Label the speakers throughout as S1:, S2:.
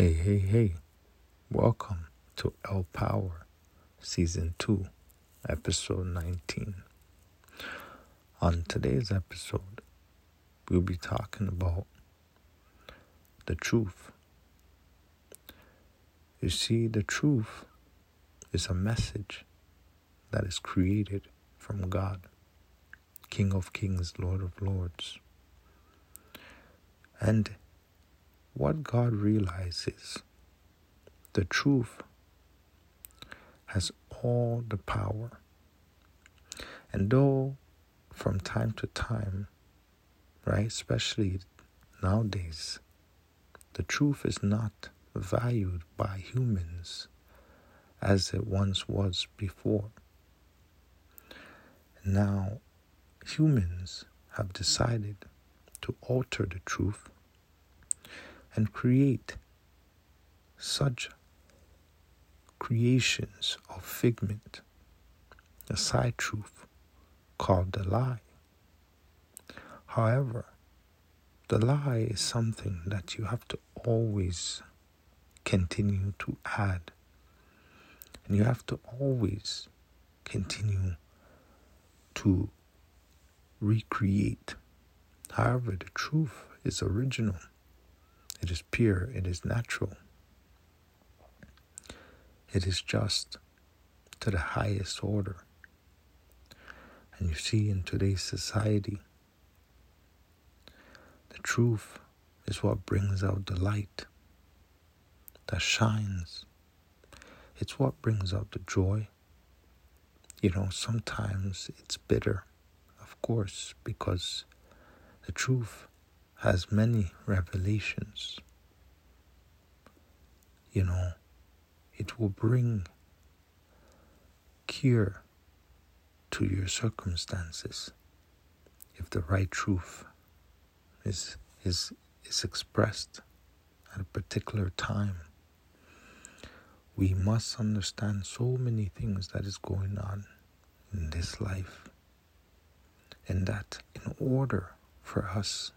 S1: Hey, hey, hey. Welcome to El Power Season 2, Episode 19. On today's episode, we'll be talking about the truth. You see, the truth is a message that is created from God, King of Kings, Lord of Lords. And what God realizes, the truth has all the power. And though from time to time, right, especially nowadays, the truth is not valued by humans as it once was before. Now, humans have decided to alter the truth and create such creations of figment, a side truth called the lie. However, the lie is something that you have to always continue to add. And you have to always continue to recreate. However, the truth is original. It is pure, it is natural. It is just to the highest order. And you see, in today's society, the truth is what brings out the light that shines. It's what brings out the joy. You know, sometimes it's bitter, of course, because the truth has many revelations. You know, it will bring cure to your circumstances if the right truth is is is expressed at a particular time we must understand so many things that is going on in this life and that in order for us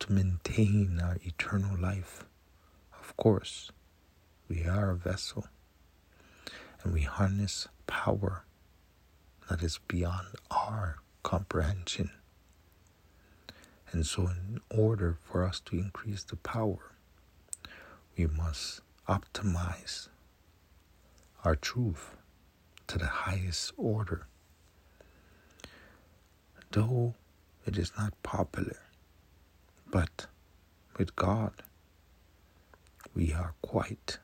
S1: to maintain our eternal life. Of course, we are a vessel and we harness power that is beyond our comprehension. And so, in order for us to increase the power, we must optimize our truth to the highest order. Though it is not popular, but with God, we are quite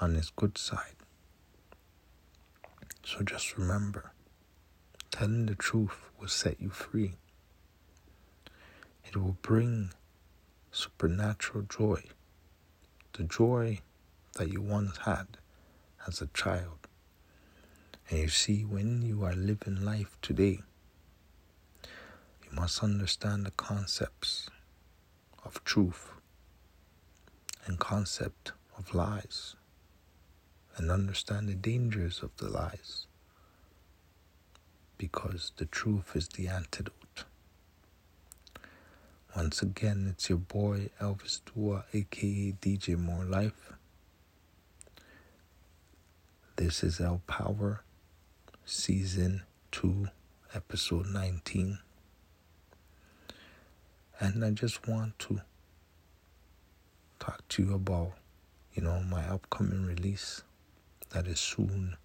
S1: on His good side. So just remember, telling the truth will set you free. It will bring supernatural joy, the joy that you once had as a child. And you see, when you are living life today, must understand the concepts of truth and concept of lies and understand the dangers of the lies because the truth is the antidote. Once again, it's your boy Elvis Dua, aka DJ More Life. This is El Power, Season 2, Episode 19. And I just want to talk to you about, you know, my upcoming release that is soon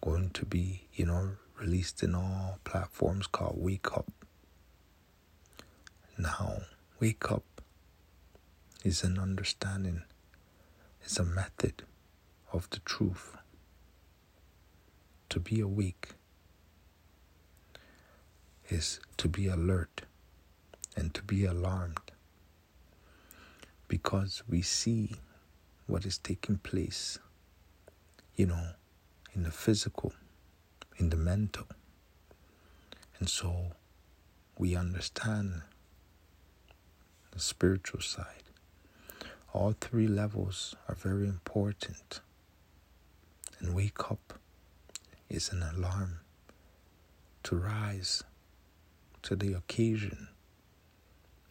S1: going to be, you know, released in all platforms called Wake Up. Now, Wake Up is an understanding, it's a method of the truth. To be awake is to be alert and to be alarmed because we see what is taking place, you know, in the physical, in the mental. And so we understand the spiritual side. All three levels are very important. And wake up is an alarm to rise to the occasion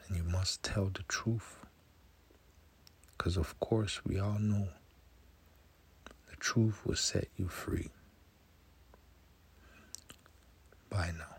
S1: and you must tell the truth. Because, of course, we all know the truth will set you free. Bye now.